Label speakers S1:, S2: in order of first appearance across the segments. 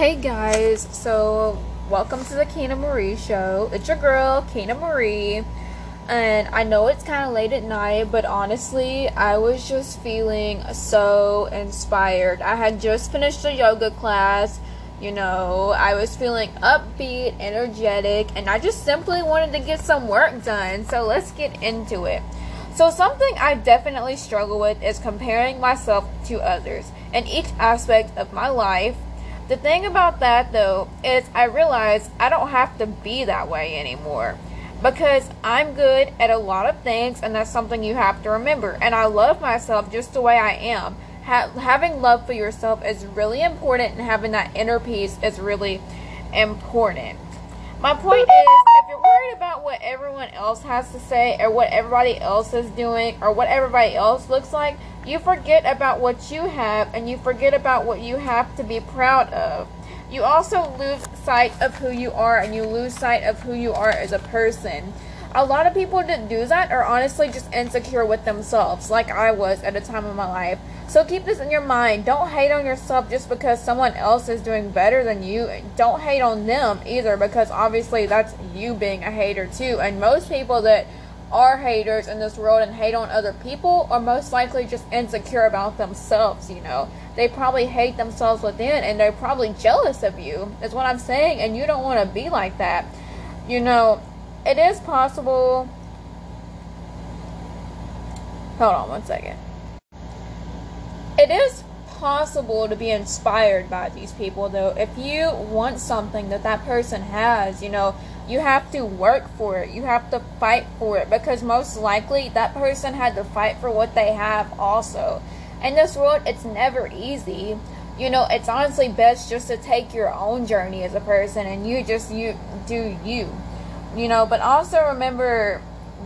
S1: Hey guys, so welcome to the Kina Marie show. It's your girl, Kina Marie. And I know it's kind of late at night, but honestly, I was just feeling so inspired. I had just finished a yoga class, you know, I was feeling upbeat, energetic, and I just simply wanted to get some work done. So let's get into it. So, something I definitely struggle with is comparing myself to others in each aspect of my life. The thing about that, though, is I realize I don't have to be that way anymore because I'm good at a lot of things, and that's something you have to remember. And I love myself just the way I am. Ha- having love for yourself is really important, and having that inner peace is really important. My point is, if you're worried about what everyone else has to say, or what everybody else is doing, or what everybody else looks like, you forget about what you have, and you forget about what you have to be proud of. You also lose sight of who you are, and you lose sight of who you are as a person. A lot of people that do that are honestly just insecure with themselves, like I was at a time in my life. So keep this in your mind. Don't hate on yourself just because someone else is doing better than you. Don't hate on them either because obviously that's you being a hater too. And most people that are haters in this world and hate on other people are most likely just insecure about themselves, you know. They probably hate themselves within and they're probably jealous of you, is what I'm saying, and you don't want to be like that. You know, it is possible. Hold on one second. It is possible to be inspired by these people, though. If you want something that that person has, you know, you have to work for it. You have to fight for it because most likely that person had to fight for what they have also. In this world, it's never easy. You know, it's honestly best just to take your own journey as a person and you just you do you. You know, but also remember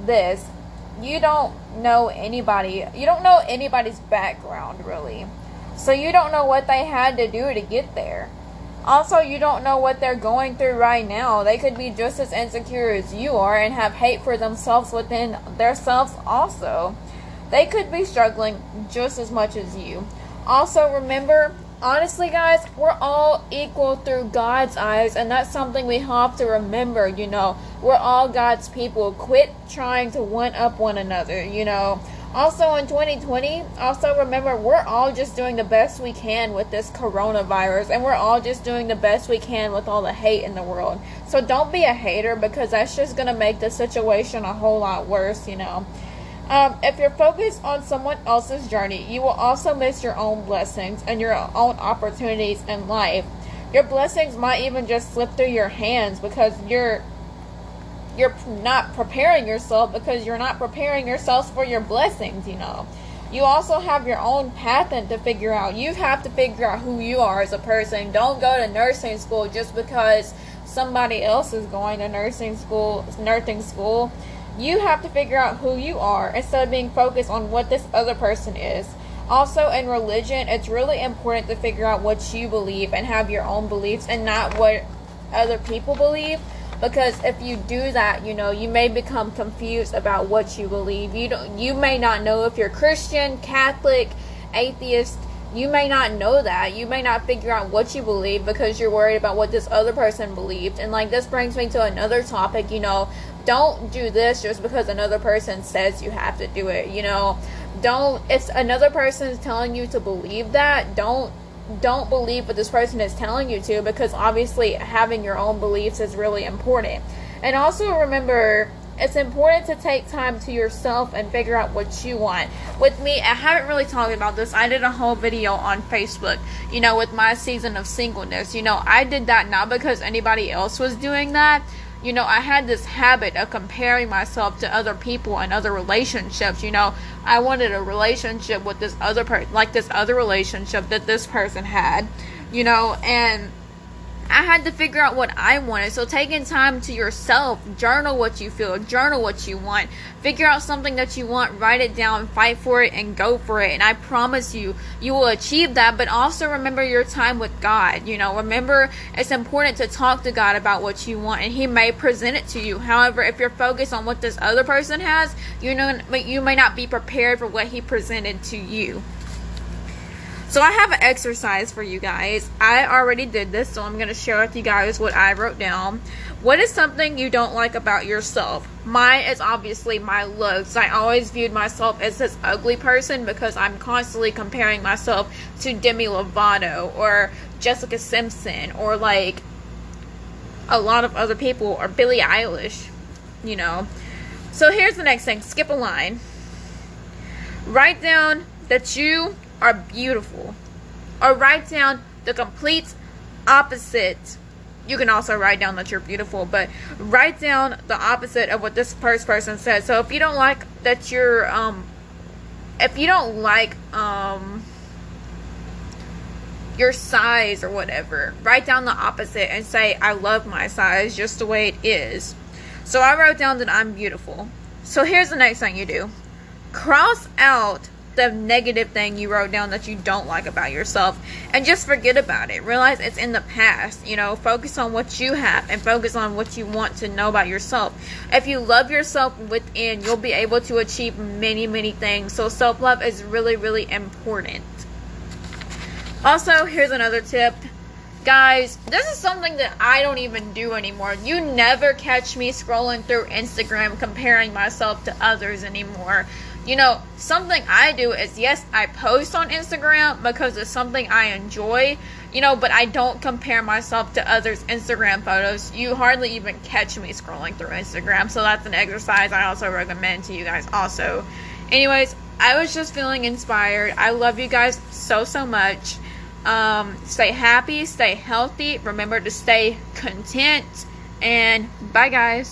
S1: this. You don't know anybody. You don't know anybody's background really. So you don't know what they had to do to get there. Also, you don't know what they're going through right now. They could be just as insecure as you are and have hate for themselves within themselves also. They could be struggling just as much as you. Also, remember, honestly, guys, we're all equal through God's eyes, and that's something we have to remember. You know, we're all God's people. Quit trying to one up one another, you know. Also in 2020, also remember we're all just doing the best we can with this coronavirus and we're all just doing the best we can with all the hate in the world. So don't be a hater because that's just going to make the situation a whole lot worse, you know. Um, if you're focused on someone else's journey, you will also miss your own blessings and your own opportunities in life. Your blessings might even just slip through your hands because you're you're not preparing yourself because you're not preparing yourself for your blessings, you know. You also have your own path to figure out. You have to figure out who you are as a person. Don't go to nursing school just because somebody else is going to nursing school, nursing school. You have to figure out who you are instead of being focused on what this other person is. Also, in religion, it's really important to figure out what you believe and have your own beliefs and not what other people believe because if you do that you know you may become confused about what you believe. You don't you may not know if you're christian catholic atheist. You may not know that. You may not figure out what you believe because you're worried about what this other person believed. And like this brings me to another topic you know. Don't do this just because another person says you have to do it you know. Don't if another person is telling you to believe that don't don't believe what this person is telling you to because obviously having your own beliefs is really important. And also remember, it's important to take time to yourself and figure out what you want. With me, I haven't really talked about this. I did a whole video on Facebook, you know, with my season of singleness. You know, I did that not because anybody else was doing that, you know, I had this habit of comparing myself to other people and other relationships. You know, I wanted a relationship with this other person, like this other relationship that this person had, you know, and I had to figure out what I wanted. So taking time to yourself, journal what you feel, journal what you want, figure out something that you want, write it down, fight for it, and go for it. And I promise you, you will achieve that. But also remember your time with God. You know, remember it's important to talk to God about what you want, and He may present it to you. However, if you're focused on what this other person has, you know, you may not be prepared for what He presented to you. So I have an exercise for you guys. I already did this, so I'm going to share with you guys what I wrote down. What is something you don't like about yourself? Mine is obviously my looks. I always viewed myself as this ugly person because I'm constantly comparing myself to Demi Lovato or Jessica Simpson or like a lot of other people or Billie Eilish, you know. So here's the next thing skip a line. Write down that you are beautiful, or write down the complete opposite. You can also write down that you're beautiful, but write down the opposite of what this first person said. So if you don't like that you're, um, if you don't like, um, your size or whatever. Write down the opposite and say, I love my size just the way it is. So I wrote down that I'm beautiful. So here's the next thing you do cross out the negative thing you wrote down that you don't like about yourself and just forget about it. Realize it's in the past. You know, focus on what you have and focus on what you want to know about yourself. If you love yourself within, you'll be able to achieve many, many things. So self love is really, really important. Also, here's another tip. Guys, this is something that I don't even do anymore. You never catch me scrolling through Instagram comparing myself to others anymore. You know, something I do is yes, I post on Instagram because it's something I enjoy, you know, but I don't compare myself to others' Instagram photos. You hardly even catch me scrolling through Instagram, so that's an exercise I also recommend to you guys also. Anyways, I was just feeling inspired. I love you guys so so much. Um, stay happy, stay healthy. Remember to stay content. And bye, guys.